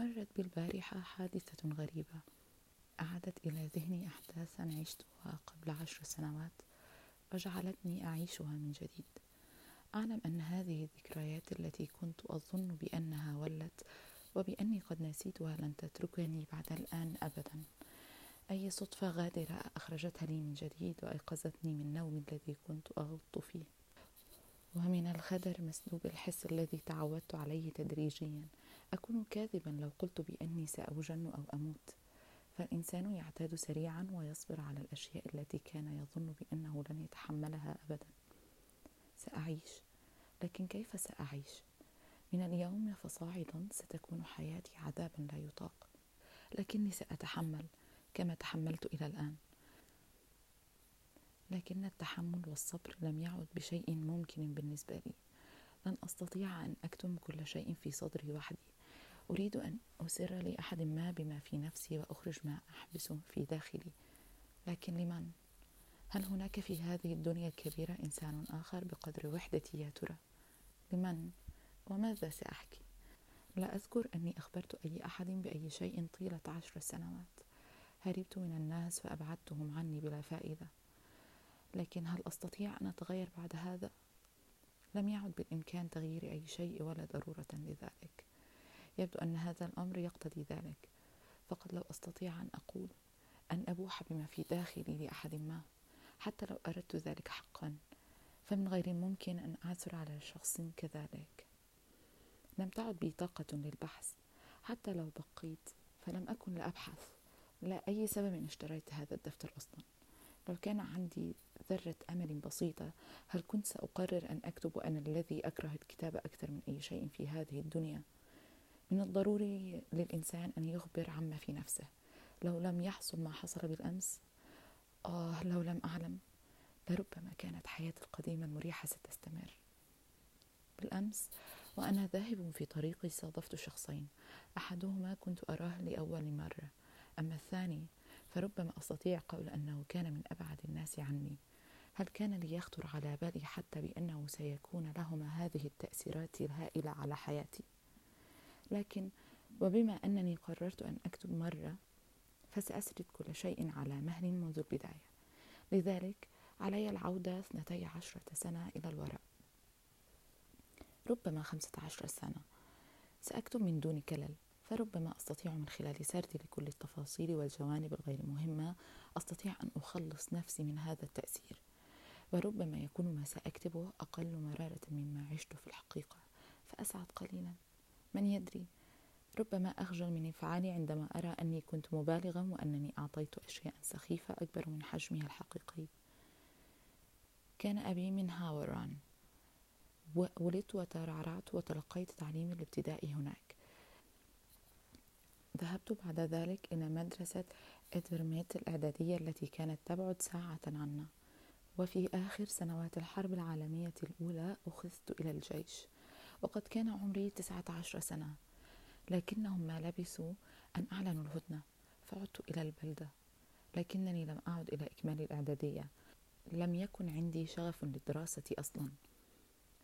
مرت بالبارحة حادثة غريبة أعادت إلى ذهني أحداثا عشتها قبل عشر سنوات وجعلتني أعيشها من جديد. أعلم أن هذه الذكريات التي كنت أظن بأنها ولت وبأني قد نسيتها لن تتركني بعد الآن أبدا. أي صدفة غادرة أخرجتها لي من جديد وأيقظتني من نومي الذي كنت أغط فيه. ومن الخدر مسلوب الحس الذي تعودت عليه تدريجيا. أكون كاذبا لو قلت بأني سأوجن أو أموت. فالإنسان يعتاد سريعا ويصبر على الأشياء التي كان يظن بأنه لن يتحملها أبدا. سأعيش. لكن كيف سأعيش؟ من اليوم فصاعدا ستكون حياتي عذابا لا يطاق. لكني سأتحمل كما تحملت إلى الآن. لكن التحمل والصبر لم يعد بشيء ممكن بالنسبة لي. لن أستطيع أن أكتم كل شيء في صدري وحدي. أريد أن أسر لأحد ما بما في نفسي وأخرج ما أحبس في داخلي لكن لمن؟ هل هناك في هذه الدنيا الكبيرة إنسان آخر بقدر وحدتي يا ترى؟ لمن؟ وماذا سأحكي؟ لا أذكر أني أخبرت أي أحد بأي شيء طيلة عشر سنوات هربت من الناس فأبعدتهم عني بلا فائدة لكن هل أستطيع أن أتغير بعد هذا؟ لم يعد بالإمكان تغيير أي شيء ولا ضرورة لذلك يبدو أن هذا الأمر يقتضي ذلك. فقد لو أستطيع أن أقول أن أبوح بما في داخلي لأحد ما حتى لو أردت ذلك حقا فمن غير الممكن أن أعثر على شخص كذلك. لم تعد بي طاقة للبحث. حتى لو بقيت فلم أكن لأبحث. لا أي سبب اشتريت هذا الدفتر أصلا. لو كان عندي ذرة أمل بسيطة هل كنت سأقرر أن أكتب أنا الذي أكره الكتابة أكثر من أي شيء في هذه الدنيا؟ من الضروري للإنسان أن يخبر عما في نفسه. لو لم يحصل ما حصل بالأمس آه لو لم أعلم لربما كانت حياتي القديمة المريحة ستستمر. بالأمس وأنا ذاهب في طريقي صادفت شخصين. أحدهما كنت أراه لأول مرة. أما الثاني فربما أستطيع قول أنه كان من أبعد الناس عني. هل كان ليخطر على بالي حتى بأنه سيكون لهما هذه التأثيرات الهائلة على حياتي؟ لكن وبما أنني قررت أن أكتب مرة فسأسرد كل شيء على مهل منذ البداية. لذلك علي العودة اثنتي عشرة سنة إلى الوراء. ربما خمسة عشر سنة. سأكتب من دون كلل فربما أستطيع من خلال سردي لكل التفاصيل والجوانب الغير مهمة أستطيع أن أخلص نفسي من هذا التأثير. وربما يكون ما سأكتبه أقل مرارة مما عشت في الحقيقة. فأسعد قليلا. من يدري؟ ربما أخجل من انفعالي عندما أرى أني كنت مبالغا وأنني أعطيت أشياء سخيفة أكبر من حجمها الحقيقي. كان أبي من هاوران. ولدت وترعرعت وتلقيت تعليمي الابتدائي هناك. ذهبت بعد ذلك إلى مدرسة إدرميت الإعدادية التي كانت تبعد ساعة عنا. وفي آخر سنوات الحرب العالمية الأولى أخذت إلى الجيش. وقد كان عمري تسعة عشر سنة لكنهم ما لبثوا أن أعلنوا الهدنة فعدت إلى البلدة لكنني لم أعد إلى إكمال الإعدادية لم يكن عندي شغف للدراسة أصلا.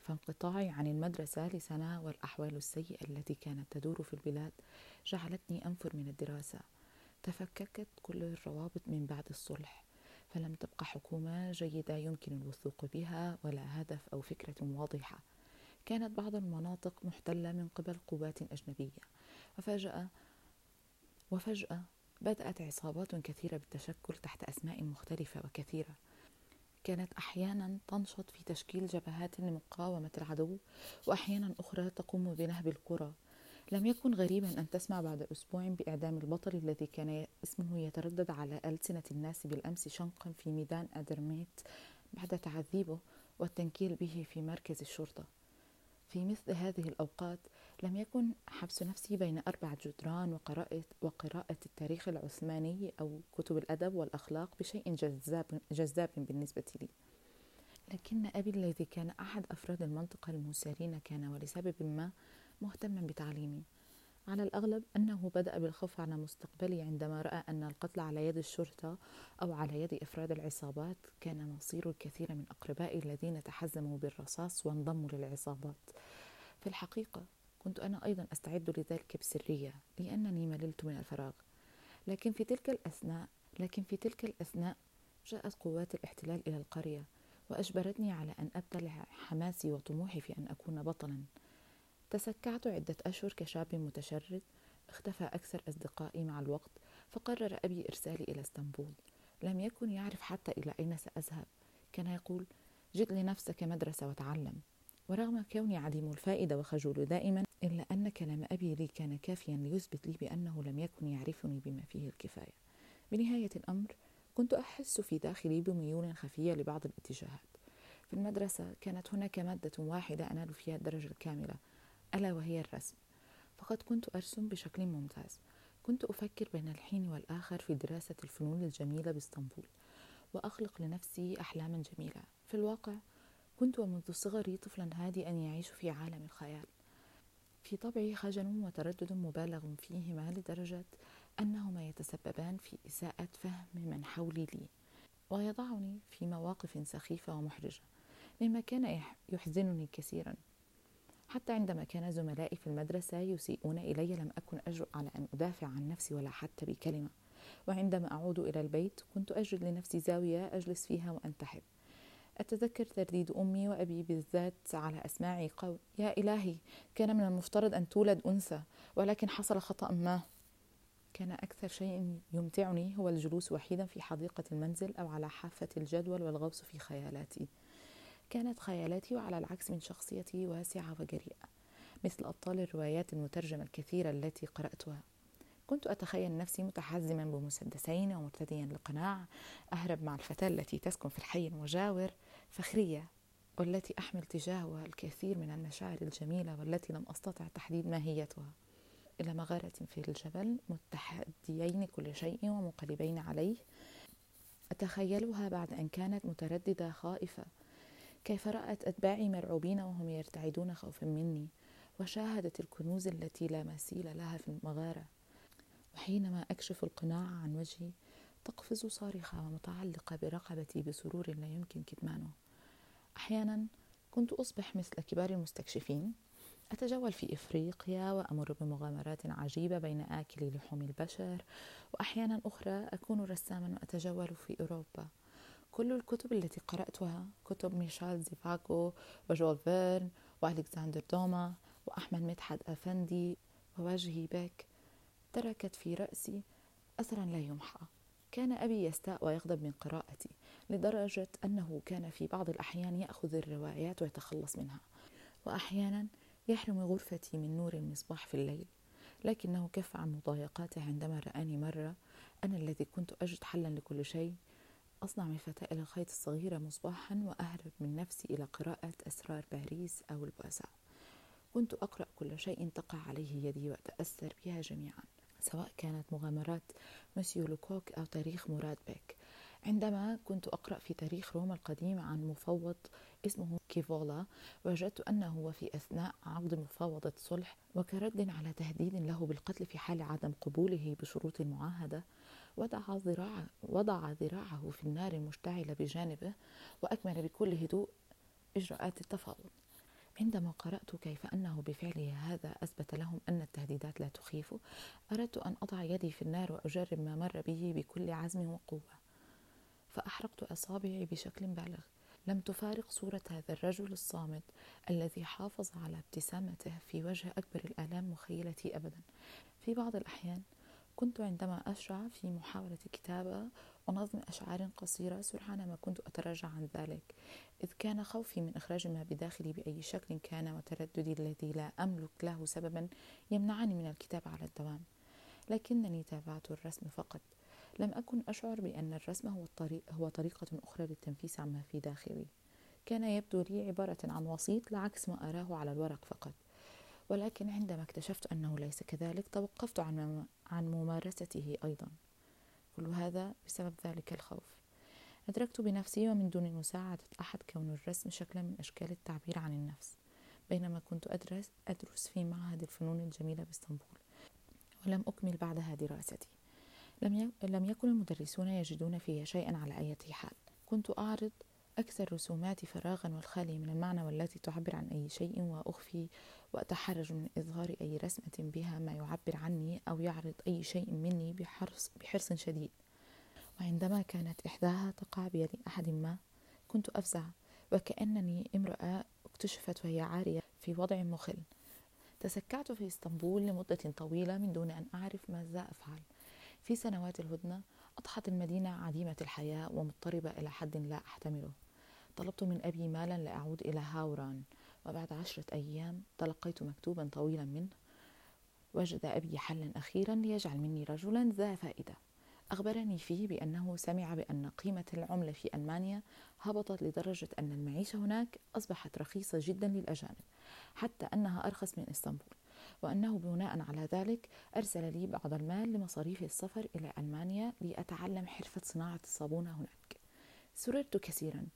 فانقطاعي عن المدرسة لسنة والأحوال السيئة التي كانت تدور في البلاد جعلتني أنفر من الدراسة. تفككت كل الروابط من بعد الصلح فلم تبقى حكومة جيدة يمكن الوثوق بها ولا هدف أو فكرة واضحة. كانت بعض المناطق محتلة من قبل قوات أجنبية. وفجأة وفجأة بدأت عصابات كثيرة بالتشكل تحت أسماء مختلفة وكثيرة. كانت أحيانا تنشط في تشكيل جبهات لمقاومة العدو وأحيانا أخرى تقوم بنهب القرى لم يكن غريبا أن تسمع بعد أسبوع بإعدام البطل الذي كان اسمه يتردد على ألسنة الناس بالأمس شنقا في ميدان أدرميت بعد تعذيبه والتنكيل به في مركز الشرطة. في مثل هذه الأوقات لم يكن حبس نفسي بين أربع جدران وقراءة, وقراءة التاريخ العثماني أو كتب الأدب والأخلاق بشيء جذاب, جذاب بالنسبة لي. لكن أبي الذي كان أحد أفراد المنطقة المسارين كان ولسبب ما مهتما بتعليمي. على الأغلب أنه بدأ بالخوف على مستقبلي عندما رأى أن القتل على يد الشرطة أو على يد أفراد العصابات كان مصير الكثير من أقربائي الذين تحزموا بالرصاص وانضموا للعصابات. في الحقيقة كنت أنا أيضا أستعد لذلك بسرية لأنني مللت من الفراغ. لكن في تلك الأثناء لكن في تلك الأثناء جاءت قوات الاحتلال إلى القرية وأجبرتني على أن أبتلع حماسي وطموحي في أن أكون بطلا. تسكعت عدة أشهر كشاب متشرد اختفى أكثر أصدقائي مع الوقت فقرر أبي إرسالي إلى إسطنبول. لم يكن يعرف حتى إلى أين سأذهب. كان يقول جد لنفسك مدرسة وتعلم. ورغم كوني عديم الفائدة وخجول دائما إلا أن كلام أبي لي كان كافيا ليثبت لي بأنه لم يكن يعرفني بما فيه الكفاية. بنهاية الأمر كنت أحس في داخلي بميول خفية لبعض الاتجاهات. في المدرسة كانت هناك مادة واحدة أنال فيها الدرجة الكاملة ألا وهي الرسم. فقد كنت أرسم بشكل ممتاز. كنت أفكر بين الحين والآخر في دراسة الفنون الجميلة باسطنبول وأخلق لنفسي أحلاما جميلة. في الواقع كنت ومنذ صغري طفلا هادئا يعيش في عالم الخيال. في طبعي خجل وتردد مبالغ فيهما لدرجة أنهما يتسببان في إساءة فهم من حولي لي ويضعني في مواقف سخيفة ومحرجة مما كان يحزنني كثيرا. حتى عندما كان زملائي في المدرسة يسيئون إلي لم أكن أجرؤ على أن أدافع عن نفسي ولا حتى بكلمة. وعندما أعود إلى البيت كنت أجد لنفسي زاوية أجلس فيها وأنتحب أتذكر ترديد أمي وأبي بالذات على أسماعي قول يا إلهي كان من المفترض أن تولد أنثى ولكن حصل خطأ ما. كان أكثر شيء يمتعني هو الجلوس وحيدا في حديقة المنزل أو على حافة الجدول والغوص في خيالاتي. كانت خيالاتي وعلى العكس من شخصيتي واسعة وجريئة مثل أبطال الروايات المترجمة الكثيرة التي قرأتها. كنت أتخيل نفسي متحزما بمسدسين ومرتديا لقناع أهرب مع الفتاة التي تسكن في الحي المجاور فخرية والتي أحمل تجاهها الكثير من المشاعر الجميلة والتي لم أستطع تحديد ماهيتها. إلى مغارة في الجبل متحديين كل شيء ومنقلبين عليه أتخيلها بعد أن كانت مترددة خائفة. كيف رأت أتباعي مرعوبين وهم يرتعدون خوفا مني وشاهدت الكنوز التي لا مثيل لها في المغارة. وحينما أكشف القناع عن وجهي تقفز صارخة ومتعلقة برقبتي بسرور لا يمكن كتمانه. أحيانا كنت أصبح مثل كبار المستكشفين. أتجول في إفريقيا وأمر بمغامرات عجيبة بين آكلي لحوم البشر وأحيانا أخرى أكون رساما وأتجول في أوروبا. كل الكتب التي قرأتها كتب ميشيل زيفاغو وجول فيرن وألكسندر دوما وأحمد مدحت أفندي ووجهي بيك تركت في رأسي أثرا لا يمحى. كان أبي يستاء ويغضب من قراءتي لدرجة أنه كان في بعض الأحيان يأخذ الروايات ويتخلص منها. وأحيانا يحرم غرفتي من نور المصباح في الليل. لكنه كف عن مضايقاته عندما رآني مرة أنا الذي كنت أجد حلا لكل شيء أصنع من فتاة الخيط الصغيرة مصباحا وأهرب من نفسي إلى قراءة أسرار باريس أو البواسع كنت أقرأ كل شيء تقع عليه يدي وأتأثر بها جميعا سواء كانت مغامرات مسيو لوكوك أو تاريخ مراد بيك. عندما كنت أقرأ في تاريخ روما القديم عن مفوض اسمه كيفولا وجدت أنه وفي أثناء عقد مفاوضة صلح وكرد على تهديد له بالقتل في حال عدم قبوله بشروط المعاهدة وضع ذراعه, وضع ذراعه في النار المشتعلة بجانبه وأكمل بكل هدوء إجراءات التفاوض. عندما قرأت كيف أنه بفعله هذا أثبت لهم أن التهديدات لا تخيف أردت أن أضع يدي في النار وأجرب ما مر به بكل عزم وقوة. فأحرقت أصابعي بشكل بالغ. لم تفارق صورة هذا الرجل الصامت الذي حافظ على ابتسامته في وجه أكبر الآلام مخيلتي أبدا. في بعض الأحيان كنت عندما أشرع في محاولة كتابة ونظم أشعار قصيرة سرعان ما كنت أتراجع عن ذلك إذ كان خوفي من إخراج ما بداخلي بأي شكل كان وترددي الذي لا أملك له سببا يمنعني من الكتابة على الدوام. لكنني تابعت الرسم فقط. لم أكن أشعر بأن الرسم هو, الطريق هو طريقة أخرى للتنفيس عما في داخلي. كان يبدو لي عبارة عن وسيط لعكس ما أراه على الورق فقط. ولكن عندما اكتشفت أنه ليس كذلك توقفت عن عن ممارسته أيضا. كل هذا بسبب ذلك الخوف. أدركت بنفسي ومن دون مساعدة أحد كون الرسم شكلا من أشكال التعبير عن النفس بينما كنت أدرس, أدرس في معهد الفنون الجميلة بإسطنبول ولم أكمل بعدها دراستي. لم يكن المدرسون يجدون في شيئا على أي حال. كنت أعرض أكثر رسوماتي فراغا والخالية من المعنى والتي تعبر عن أي شيء وأخفي وأتحرج من إظهار أي رسمة بها ما يعبر عني أو يعرض أي شيء مني بحرص, بحرص شديد. وعندما كانت إحداها تقع بيد أحد ما كنت أفزع وكأنني امرأة اكتشفت وهي عارية في وضع مخل. تسكعت في إسطنبول لمدة طويلة من دون أن أعرف ماذا أفعل. في سنوات الهدنة أضحت المدينة عديمة الحياة ومضطربة إلى حد لا أحتمله. طلبت من أبي مالا لأعود إلى هاوران وبعد عشرة أيام تلقيت مكتوبا طويلا منه. وجد أبي حلا أخيرا ليجعل مني رجلا ذا فائدة. أخبرني فيه بأنه سمع بأن قيمة العملة في ألمانيا هبطت لدرجة أن المعيشة هناك أصبحت رخيصة جدا للأجانب حتى أنها أرخص من إسطنبول. وأنه بناء على ذلك أرسل لي بعض المال لمصاريف السفر إلى ألمانيا لأتعلم حرفة صناعة الصابون هناك. سررت كثيرا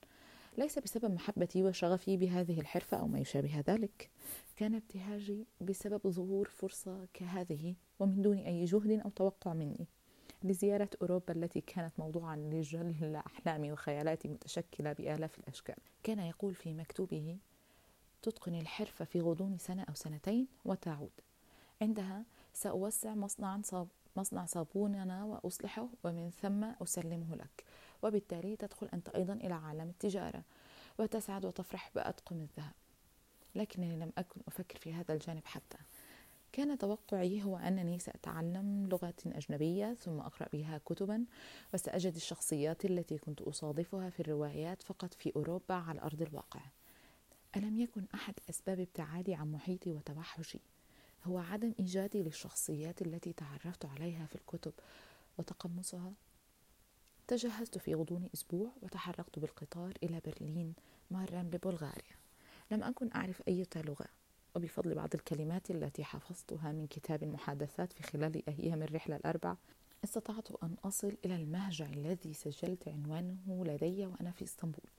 ليس بسبب محبتي وشغفي بهذه الحرفة أو ما يشابه ذلك. كان ابتهاجي بسبب ظهور فرصة كهذه ومن دون أي جهد أو توقع مني. لزيارة أوروبا التي كانت موضوعا لجل أحلامي وخيالاتي متشكلة بآلاف الأشكال. كان يقول في مكتوبه تتقن الحرفة في غضون سنة أو سنتين وتعود. عندها سأوسع مصنعا صاب مصنع صابوننا وأصلحه ومن ثم أسلمه لك. وبالتالي تدخل أنت أيضا إلى عالم التجارة وتسعد وتفرح بأطقم الذهب لكنني لم أكن أفكر في هذا الجانب حتى. كان توقعي هو أنني سأتعلم لغة أجنبية ثم أقرأ بها كتبا وسأجد الشخصيات التي كنت أصادفها في الروايات فقط في أوروبا على أرض الواقع. ألم يكن أحد أسباب ابتعادي عن محيطي وتوحشي؟ هو عدم إيجادي للشخصيات التي تعرفت عليها في الكتب وتقمصها؟ تجهزت في غضون أسبوع وتحركت بالقطار إلى برلين مارا ببلغاريا. لم أكن أعرف أي لغة وبفضل بعض الكلمات التي حفظتها من كتاب المحادثات في خلال أيام الرحلة الأربع استطعت أن أصل إلى المهجع الذي سجلت عنوانه لدي وأنا في إسطنبول.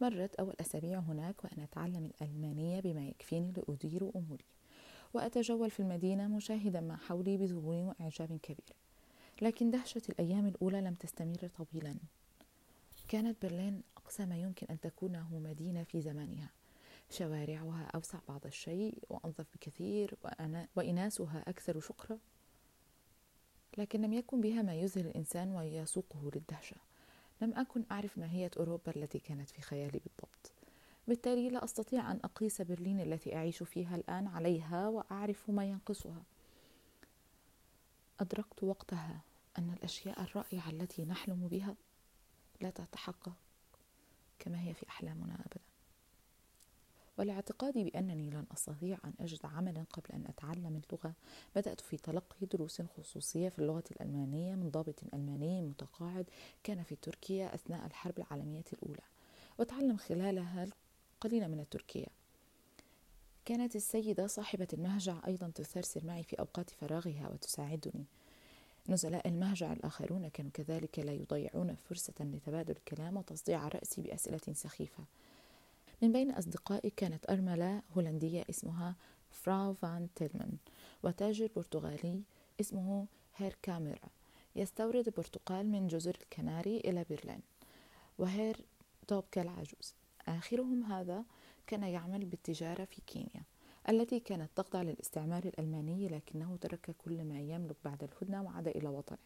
مرت أول أسابيع هناك وأنا أتعلم الألمانية بما يكفيني لأدير أموري وأتجول في المدينة مشاهدا ما حولي بذهول وإعجاب كبير. لكن دهشة الأيام الأولى لم تستمر طويلا. كانت برلين أقصى ما يمكن أن تكونه مدينة في زمانها. شوارعها أوسع بعض الشيء وأنظف بكثير وإناسها أكثر شقرة لكن لم يكن بها ما يذهل الإنسان ويسوقه للدهشة. لم أكن أعرف ماهية أوروبا التي كانت في خيالي بالضبط. بالتالي لا أستطيع أن أقيس برلين التي أعيش فيها الآن عليها وأعرف ما ينقصها. أدركت وقتها أن الأشياء الرائعة التي نحلم بها لا تتحقق كما هي في أحلامنا أبدا. ولاعتقادي بأنني لن أستطيع أن أجد عملا قبل أن أتعلم اللغة بدأت في تلقي دروس خصوصية في اللغة الألمانية من ضابط ألماني متقاعد كان في تركيا أثناء الحرب العالمية الأولى. وتعلم خلالها القليل من التركية. كانت السيدة صاحبة المهجع أيضا تسرسل معي في أوقات فراغها وتساعدني. نزلاء المهجع الآخرون كانوا كذلك لا يضيعون فرصة لتبادل الكلام وتصديع رأسي بأسئلة سخيفة. من بين أصدقائي كانت أرملة هولندية اسمها فراو فان تيلمان وتاجر برتغالي اسمه هير كاميرا يستورد البرتقال من جزر الكناري إلى برلين وهير توبكا العجوز آخرهم هذا كان يعمل بالتجارة في كينيا. التي كانت تخضع للاستعمار الألماني لكنه ترك كل ما يملك بعد الهدنة وعاد إلى وطنه.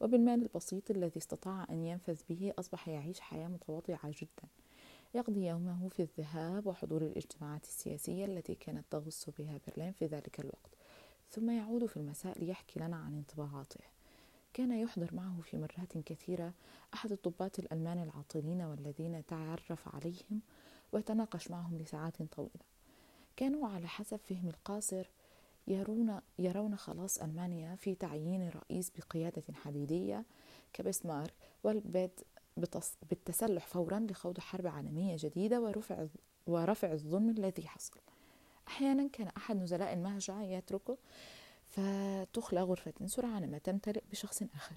وبالمال البسيط الذي استطاع أن ينفذ به أصبح يعيش حياة متواضعة جدا. يقضي يومه في الذهاب وحضور الاجتماعات السياسية التي كانت تغص بها برلين في ذلك الوقت. ثم يعود في المساء ليحكي لنا عن انطباعاته. كان يحضر معه في مرات كثيرة أحد الضباط الألمان العاطلين والذين تعرف عليهم وتناقش معهم لساعات طويلة. كانوا على حسب فهم القاصر يرون, يرون خلاص ألمانيا في تعيين رئيس بقيادة حديدية كبسمار والبيت بالتسلح فورا لخوض حرب عالمية جديدة ورفع ورفع الظلم الذي حصل. أحيانا كان أحد نزلاء المهجع يتركه فتخلى غرفة سرعان ما تمتلئ بشخص آخر.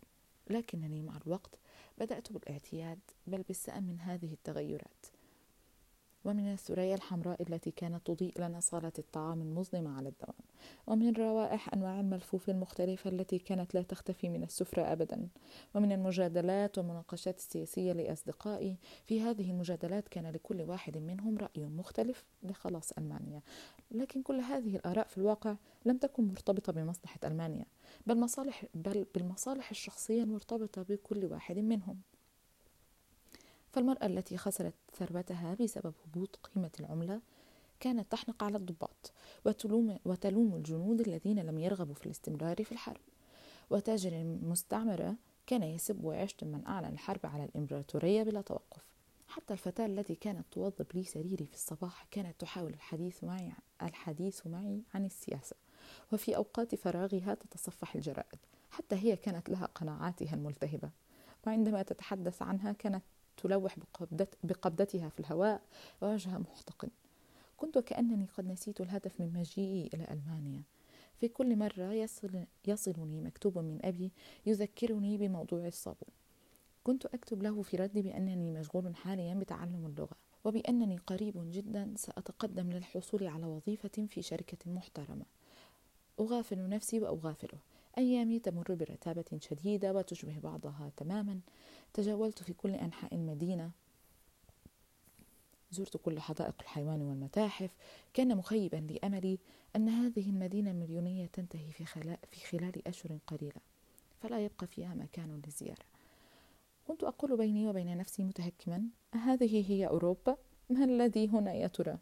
لكنني مع الوقت بدأت بالإعتياد بل بالسأم من هذه التغيرات. ومن الثريا الحمراء التي كانت تضيء لنا صالة الطعام المظلمة على الدوام. ومن روائح أنواع الملفوف المختلفة التي كانت لا تختفي من السفرة أبدا. ومن المجادلات والمناقشات السياسية لأصدقائي في هذه المجادلات كان لكل واحد منهم رأي مختلف لخلاص ألمانيا. لكن كل هذه الآراء في الواقع لم تكن مرتبطة بمصلحة ألمانيا بل, مصالح بل بالمصالح الشخصية المرتبطة بكل واحد منهم. فالمرأة التي خسرت ثروتها بسبب هبوط قيمة العملة كانت تحنق على الضباط وتلوم, وتلوم الجنود الذين لم يرغبوا في الاستمرار في الحرب. وتاجر المستعمرة كان يسب ويشتم من أعلن الحرب على الإمبراطورية بلا توقف. حتى الفتاة التي كانت توظب لي سريري في الصباح كانت تحاول الحديث معي الحديث معي عن السياسة. وفي أوقات فراغها تتصفح الجرائد حتى هي كانت لها قناعاتها الملتهبة. وعندما تتحدث عنها كانت تلوح بقبضت بقبضتها في الهواء ووجهها محتقن. كنت كأنني قد نسيت الهدف من مجيئي إلى ألمانيا. في كل مرة يصل يصلني مكتوب من أبي يذكرني بموضوع الصابون. كنت أكتب له في رد بأنني مشغول حاليا بتعلم اللغة وبأنني قريب جدا سأتقدم للحصول على وظيفة في شركة محترمة. أغافل نفسي وأغافله. أيامي تمر برتابة شديدة وتشبه بعضها تماما تجولت في كل أنحاء المدينة زرت كل حدائق الحيوان والمتاحف كان مخيبا لأملي أن هذه المدينة المليونية تنتهي في, في خلال أشهر قليلة فلا يبقى فيها مكان للزيارة كنت أقول بيني وبين نفسي متهكما أهذه هي أوروبا؟ ما الذي هنا يا ترى؟